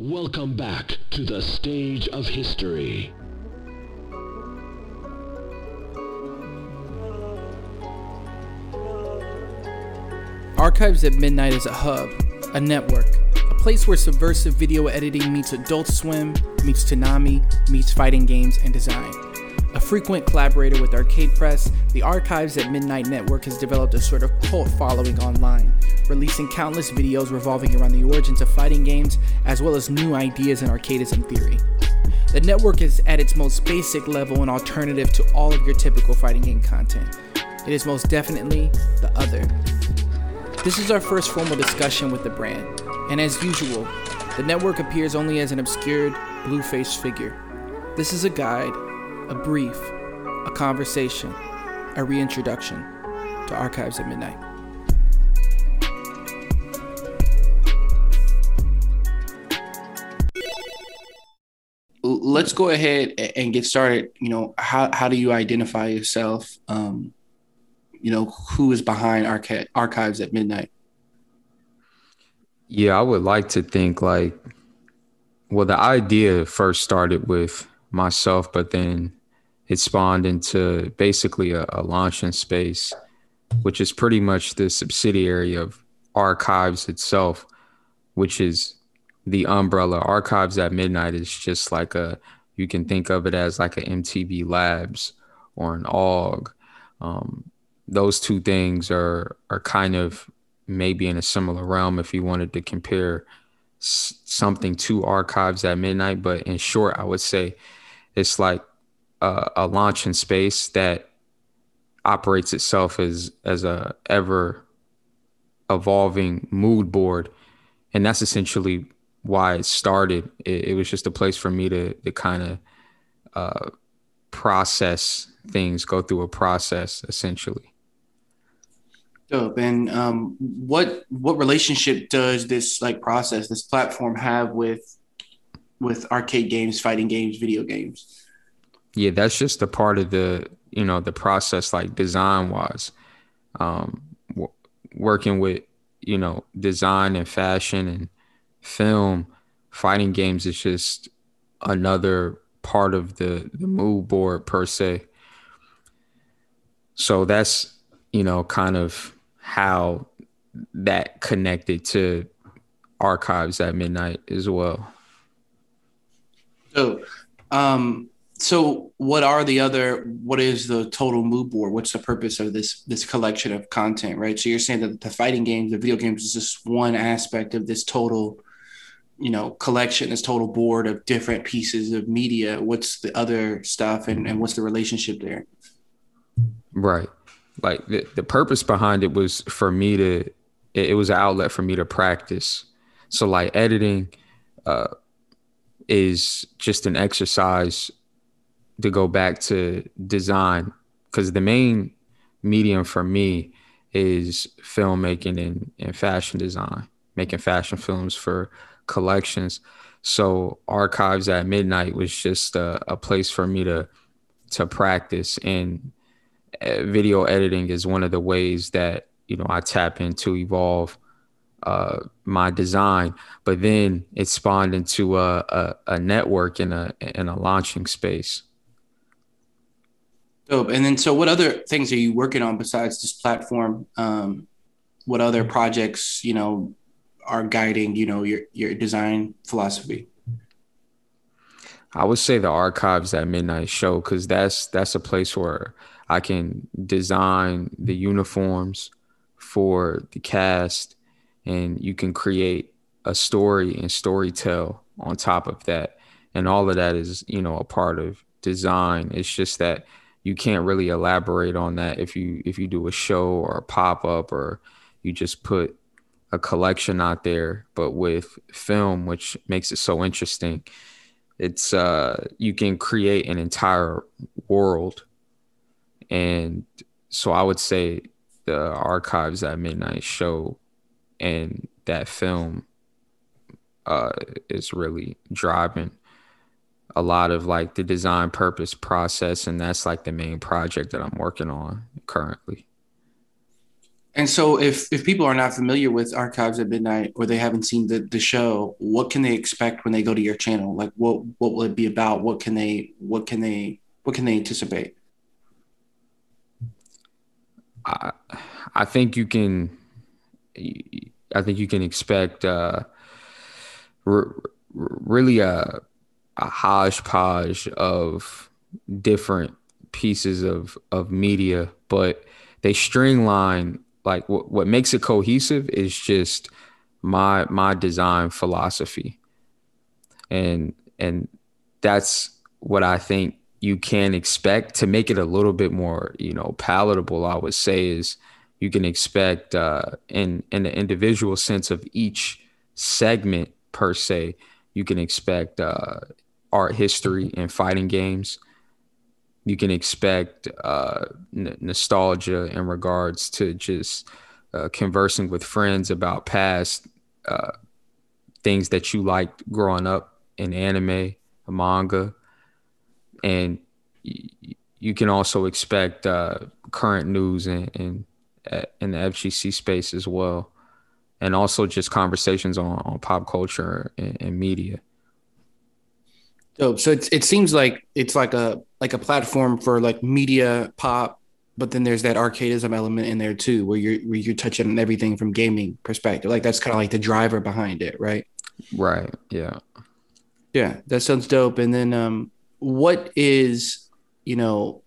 Welcome back to the stage of history. Archives at Midnight is a hub, a network, a place where subversive video editing meets Adult Swim, meets Toonami, meets fighting games and design. A frequent collaborator with Arcade Press, the Archives at Midnight Network has developed a sort of cult following online, releasing countless videos revolving around the origins of fighting games, as well as new ideas in arcadeism theory. The network is at its most basic level an alternative to all of your typical fighting game content. It is most definitely the other. This is our first formal discussion with the brand, and as usual, the network appears only as an obscured, blue faced figure. This is a guide a brief, a conversation, a reintroduction to Archives at Midnight. Let's go ahead and get started. You know, how, how do you identify yourself? Um, you know, who is behind Archi- Archives at Midnight? Yeah, I would like to think like, well, the idea first started with myself, but then it spawned into basically a, a launching space, which is pretty much the subsidiary of Archives itself, which is the umbrella. Archives at Midnight is just like a, you can think of it as like an MTV Labs or an AUG. Um, those two things are are kind of maybe in a similar realm if you wanted to compare s- something to archives at midnight but in short i would say it's like a, a launching space that operates itself as as a ever evolving mood board and that's essentially why it started it, it was just a place for me to to kind of uh, process things go through a process essentially Dope. And um, what what relationship does this like process, this platform have with with arcade games, fighting games, video games? Yeah that's just a part of the you know the process like design wise um w- working with you know design and fashion and film fighting games is just another part of the the mood board per se. So that's you know kind of how that connected to archives at midnight as well. So um so what are the other what is the total mood board? What's the purpose of this this collection of content right? So you're saying that the fighting games the video games is just one aspect of this total you know collection this total board of different pieces of media. What's the other stuff and, and what's the relationship there? Right. Like the, the purpose behind it was for me to it, it was an outlet for me to practice. So like editing uh is just an exercise to go back to design because the main medium for me is filmmaking and, and fashion design, making fashion films for collections. So archives at midnight was just a, a place for me to to practice and uh, video editing is one of the ways that you know I tap into evolve uh, my design. But then it spawned into a, a, a network in a in a launching space. Dope. And then, so what other things are you working on besides this platform? Um, what other projects, you know, are guiding, you know, your your design philosophy? I would say the archives at Midnight Show because that's that's a place where I can design the uniforms for the cast, and you can create a story and story tell on top of that, and all of that is you know a part of design. It's just that you can't really elaborate on that if you if you do a show or a pop-up or you just put a collection out there. But with film which makes it so interesting it's uh you can create an entire world. And so i would say the archives at midnight show and that film uh is really driving a lot of like the design purpose process and that's like the main project that i'm working on currently And so, if if people are not familiar with Archives at Midnight or they haven't seen the the show, what can they expect when they go to your channel? Like, what what will it be about? What can they what can they what can they anticipate? I I think you can. I think you can expect uh, r- really a a hodgepodge of different pieces of of media, but they streamline like what, what makes it cohesive is just my my design philosophy. And and that's what i think you can expect. To make it a little bit more you know palatable i would say is you can expect uh in in the individual sense of each segment per se you can expect uh art history and fighting games you can expect uh, n- nostalgia in regards to just uh, conversing with friends about past uh, things that you liked growing up in anime, manga, and y- you can also expect uh, current news in, in uh, in the FGC space as well, and also just conversations on, on pop culture and, and media. Dope. So it it seems like it's like a like a platform for like media pop, but then there's that arcadeism element in there too, where you're where you're touching everything from gaming perspective. Like that's kind of like the driver behind it, right? Right. Yeah. Yeah, that sounds dope. And then um what is, you know,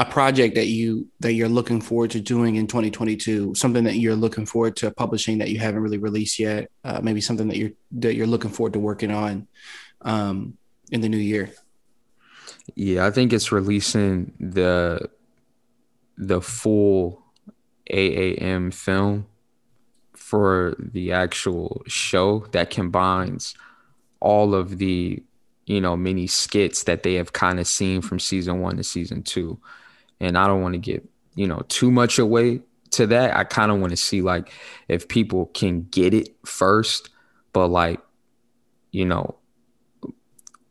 a project that you that you're looking forward to doing in 2022 something that you're looking forward to publishing that you haven't really released yet uh, maybe something that you're that you're looking forward to working on um, in the new year? Yeah, I think it's releasing the the full AAM film for the actual show that combines all of the you know mini skits that they have kind of seen from season 1 to season 2 and I don't want to get you know too much away to that I kind of want to see like if people can get it first but like you know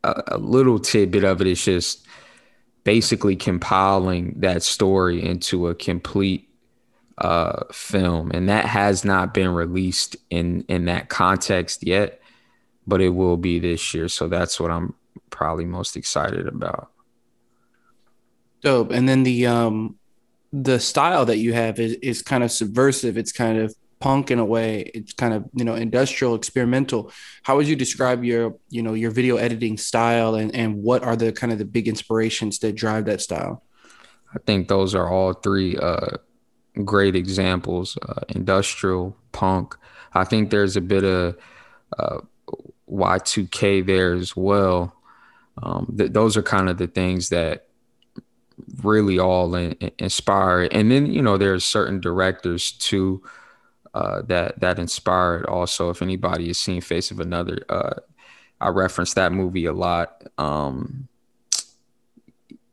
a, a little tidbit of it is just basically compiling that story into a complete uh, film, and that has not been released in in that context yet, but it will be this year. So that's what I'm probably most excited about. Dope. And then the um the style that you have is is kind of subversive. It's kind of punk in a way. It's kind of you know industrial, experimental. How would you describe your you know your video editing style, and and what are the kind of the big inspirations that drive that style? I think those are all three uh, great examples. Uh, industrial, punk. I think there's a bit of uh, Y2K there as well. Um, th- those are kind of the things that really all in, in inspire. And then, you know, there's certain directors too uh, that that inspired. Also, if anybody has seen Face of Another, uh, I reference that movie a lot. Um,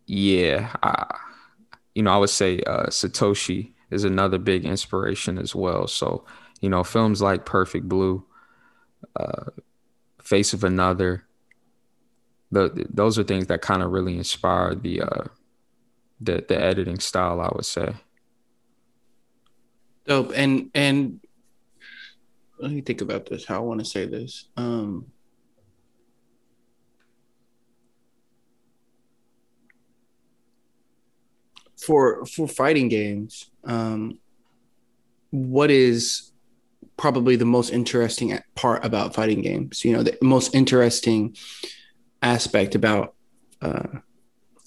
yeah, I, you know, I would say uh, Satoshi is another big inspiration as well. So, you know, films like Perfect Blue, uh, Face of Another, the, those are things that kind of really inspire the uh, the the editing style. I would say. Dope. And and let me think about this. How I want to say this. Um for for fighting games, um what is probably the most interesting part about fighting games? You know, the most interesting aspect about uh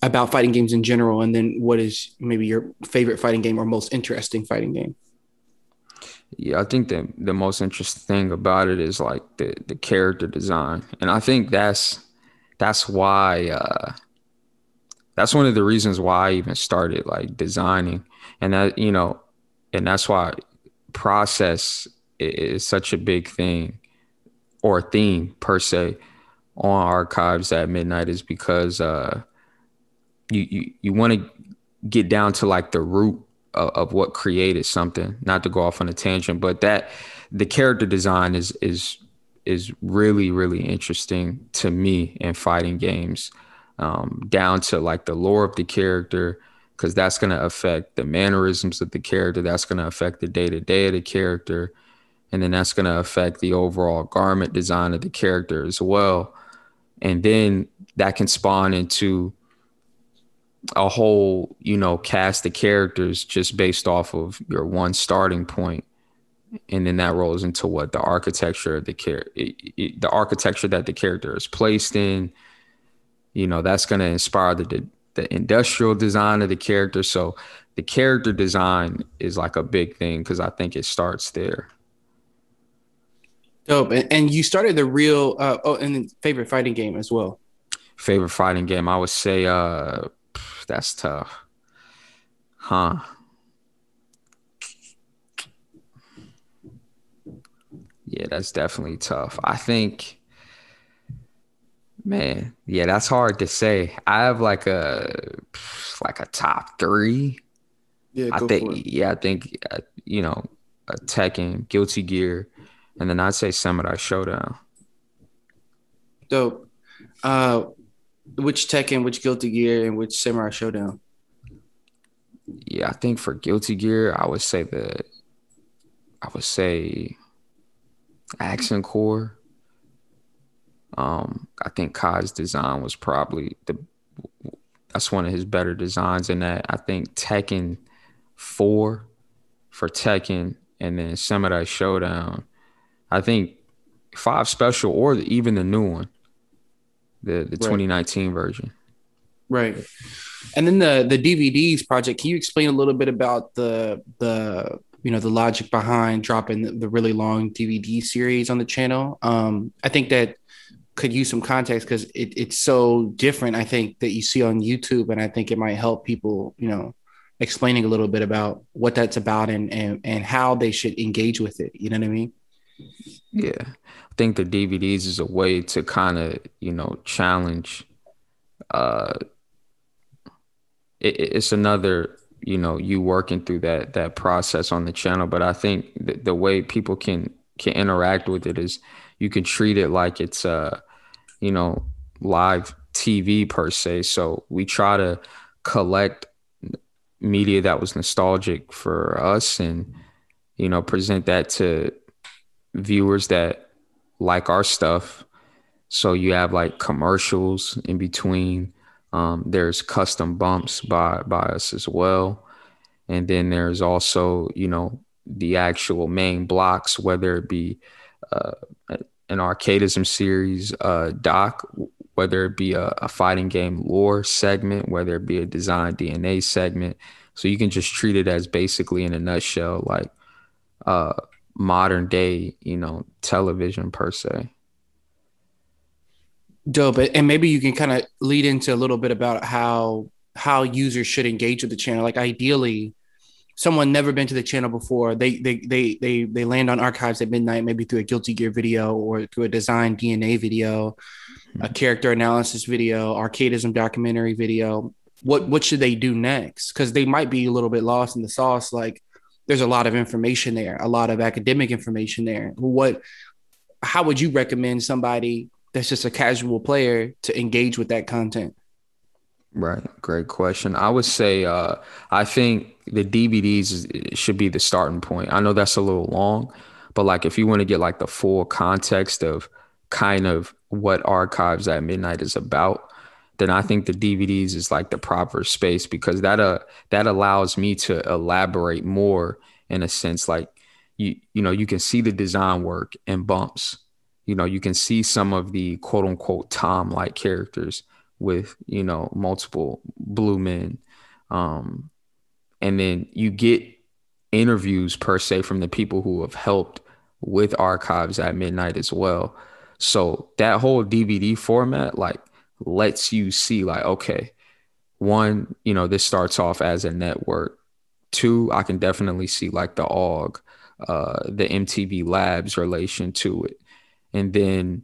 about fighting games in general and then what is maybe your favorite fighting game or most interesting fighting game yeah, I think the the most interesting thing about it is like the the character design, and I think that's that's why uh, that's one of the reasons why I even started like designing, and that you know, and that's why process is such a big thing or theme per se on archives at midnight is because uh, you you you want to get down to like the root of, of what created something. Not to go off on a tangent, but that the character design is is is really really interesting to me in fighting games, um, down to like the lore of the character, because that's going to affect the mannerisms of the character. That's going to affect the day to day of the character. And then that's going to affect the overall garment design of the character as well. And then that can spawn into a whole, you know, cast of characters just based off of your one starting. And then that rolls into what the architecture of the character, the architecture that the character is placed in. You know, that's going to inspire the the industrial design of the character. So the character design is like a big thing because I think it starts there. Dope. And, and you started the real uh, oh, and favorite fighting game as well. Favorite fighting game, I would say uh that's tough. Huh. Yeah, that's definitely tough. I think Man, yeah, that's hard to say. I have like a like a top three. Yeah, I think. Yeah, I think uh, you know, a Tekken, Guilty Gear, and then I'd say Samurai Shodown. Dope. Uh, which Tekken, which Guilty Gear, and which Samurai Shodown? Yeah, I think for Guilty Gear, I would say the, I would say, Accent Core um, I think Ky's design was probably the that's one of his better designs in that. I think Tekken four for Tekken and then Samurai Shodown. I think five special or even the new one, the the right. 2019 version. Right. And then the the DVDs project. Can you explain a little bit about the the you know the logic behind dropping the, the really long DVD series on the channel? Um, I think that could use some context because it, it's so different i think that you see on youtube and i think it might help people you know explaining a little bit about what that's about and and, and how they should engage with it you know what i mean yeah i think the dvds is a way to kind of you know challenge uh it, it's another you know you working through that that process on the channel but i think the, the way people can can interact with it is you can treat it like it's uh you know live TV per se. So we try to collect media that was nostalgic for us and you know present that to viewers that like our stuff. So you have like commercials in between. Um, there's custom bumps by by us as well, and then there's also you know the actual main blocks, whether it be uh, an arcadeism series uh, doc, whether it be a, a, fighting game lore segment, whether it be a design DNA segment. So you can just treat it as basically in a nutshell, like uh, modern day, you know, television per se. Dope. And maybe you can kind of lead into a little bit about how how users should engage with the channel. Like ideally, someone never been to the channel before, they they they they they land on archives at midnight, maybe through a Guilty Gear video or through a design DNA video, mm-hmm. a character analysis video, arcadism documentary video. What what should they do next? Because they might be a little bit lost in the sauce. Like there's a lot of information there, a lot of academic information there. What how would you recommend somebody that's just a casual player to engage with that content? Right. Great question. I would say uh, I think the DVDs should be the starting point. I know that's a little long, but like if you want to get like the full context of kind of what archives at midnight is about, then I think the DVDs is like the proper space because that uh that allows me to elaborate more in a sense like you you know you can see the design work and bumps. You know, you can see some of the quote unquote Tom like characters with you know multiple blue men um, and then you get interviews per se from the people who have helped with archives at midnight as well so that whole dvd format like lets you see like okay one you know this starts off as a network two i can definitely see like the aug uh the mtv labs relation to it and then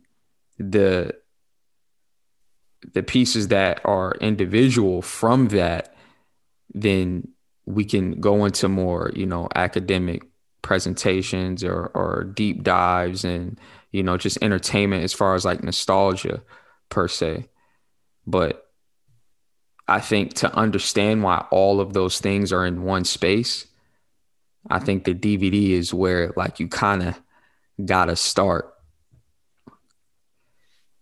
the the pieces that are individual from that, then we can go into more, you know, academic presentations or or deep dives and you know just entertainment as far as like nostalgia per se. But I think to understand why all of those things are in one space, I think the DVD is where like you kind of gotta start.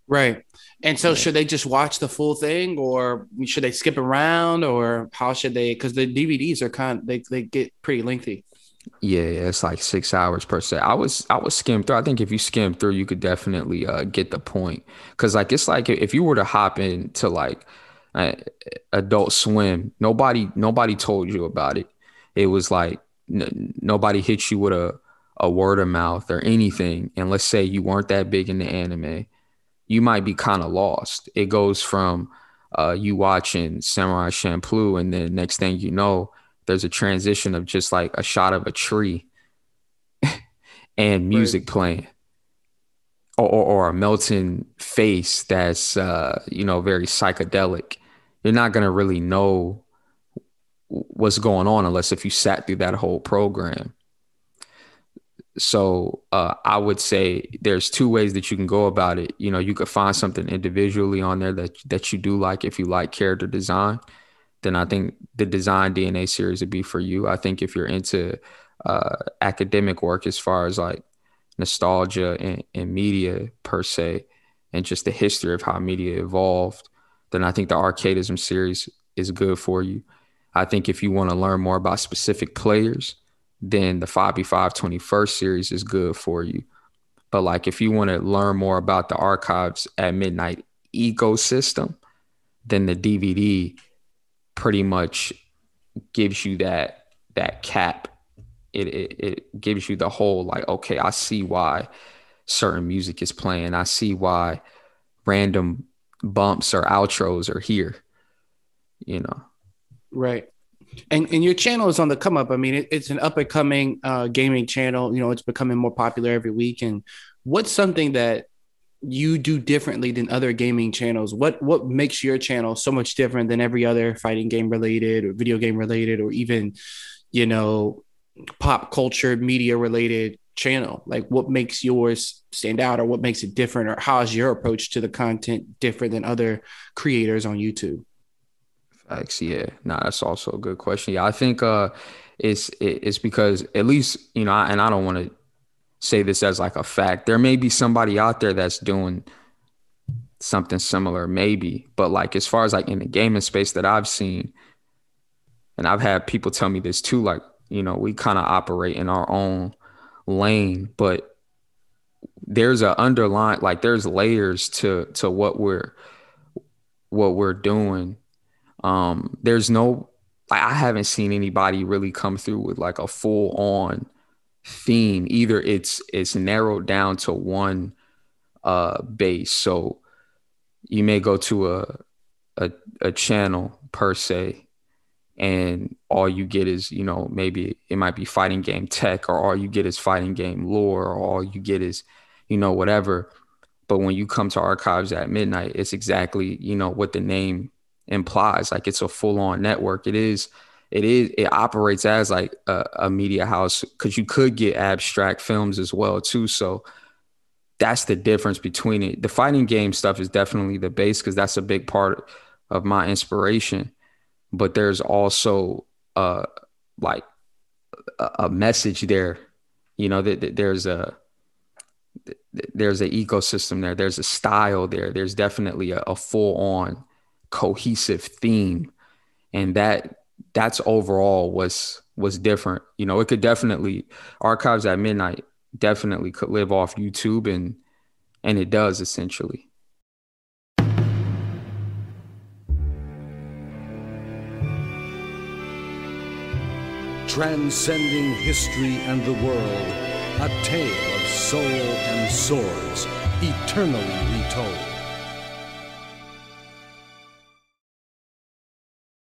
Right. And so, yeah. should they just watch the full thing, or should they skip around, or how should they? Because the DVDs are kind, of, they they get pretty lengthy. Yeah, it's like six hours per se. I was I was skim through. I think if you skim through, you could definitely uh, get the point. Cause like it's like if you were to hop into like uh, Adult Swim, nobody nobody told you about it. It was like n- nobody hit you with a a word of mouth or anything. And let's say you weren't that big in the anime, you might be kind of lost. It goes from uh, you watching Samurai Champloo, and then next thing you know there's a transition of just like a shot of a tree and music right. playing. Or, or, or, a melting face that's uh, you know very psychedelic. You're not going to really know what's going on unless if you sat through that whole program. So uh, i would say there's two ways that you can go about it. You know you could find something individually on there that that you do like if you like character design then I think the design DNA series would be for you. I think if you're into uh, academic work as far as like nostalgia and, and, media per se, and just the history of how media evolved, then I think the Arcadism series is good for you. I think if you want to learn more about specific players, then the 5v5 21st series is good for you. But like if you want to learn more about the archives at midnight ecosystem, then the DVD pretty much gives you that that cap. It, it it gives you the whole like, okay, I see why certain music is playing. I see why random bumps or outros are here. You know. Right. And and your channel is on the come up. I mean, it, it's an up and coming uh, gaming channel. You know, it's becoming more popular every week. And what's something that you do differently than other gaming channels? What what makes your channel so much different than every other fighting game related or video game related or even, you know, pop culture media related channel? Like what makes yours stand out or what makes it different or how is your approach to the content different than other creators on YouTube? Facts, yeah. No, that's also a good question. Yeah, I think uh it's it's because at least, you know, I, and I don't want to say this as like a fact. There may be somebody out there that's doing something similar, maybe, but like as far as like in the gaming space that I've seen, and I've had people tell me this too, like, you know, we kind of operate in our own lane, but there's a underlying like there's layers to to what we're what we're doing. Um, there's no I haven't seen anybody really come through with like a full on theme. Either it's it's narrowed down to one uh base. So you may go to a a, a channel per se and all you get is you know maybe it might be fighting game tech or all you get is fighting game lore or all you get is you know whatever. But when you come to archives at midnight it's exactly you know what the name implies. Like it's a full on network. It is it is it operates as like a, a media house because you could get abstract films as well too. So that's the difference between it. The fighting game stuff is definitely the base because that's a big part of my inspiration. But there's also uh like a, a message there. You know that, that there's a there's an ecosystem there. There's a style there. There's definitely a, a full on cohesive theme, and that that's overall was was different. You know, it could definitely archives at midnight definitely could live off YouTube and and it does essentially. Transcending history and the world, a tale of soul and swords, eternally retold.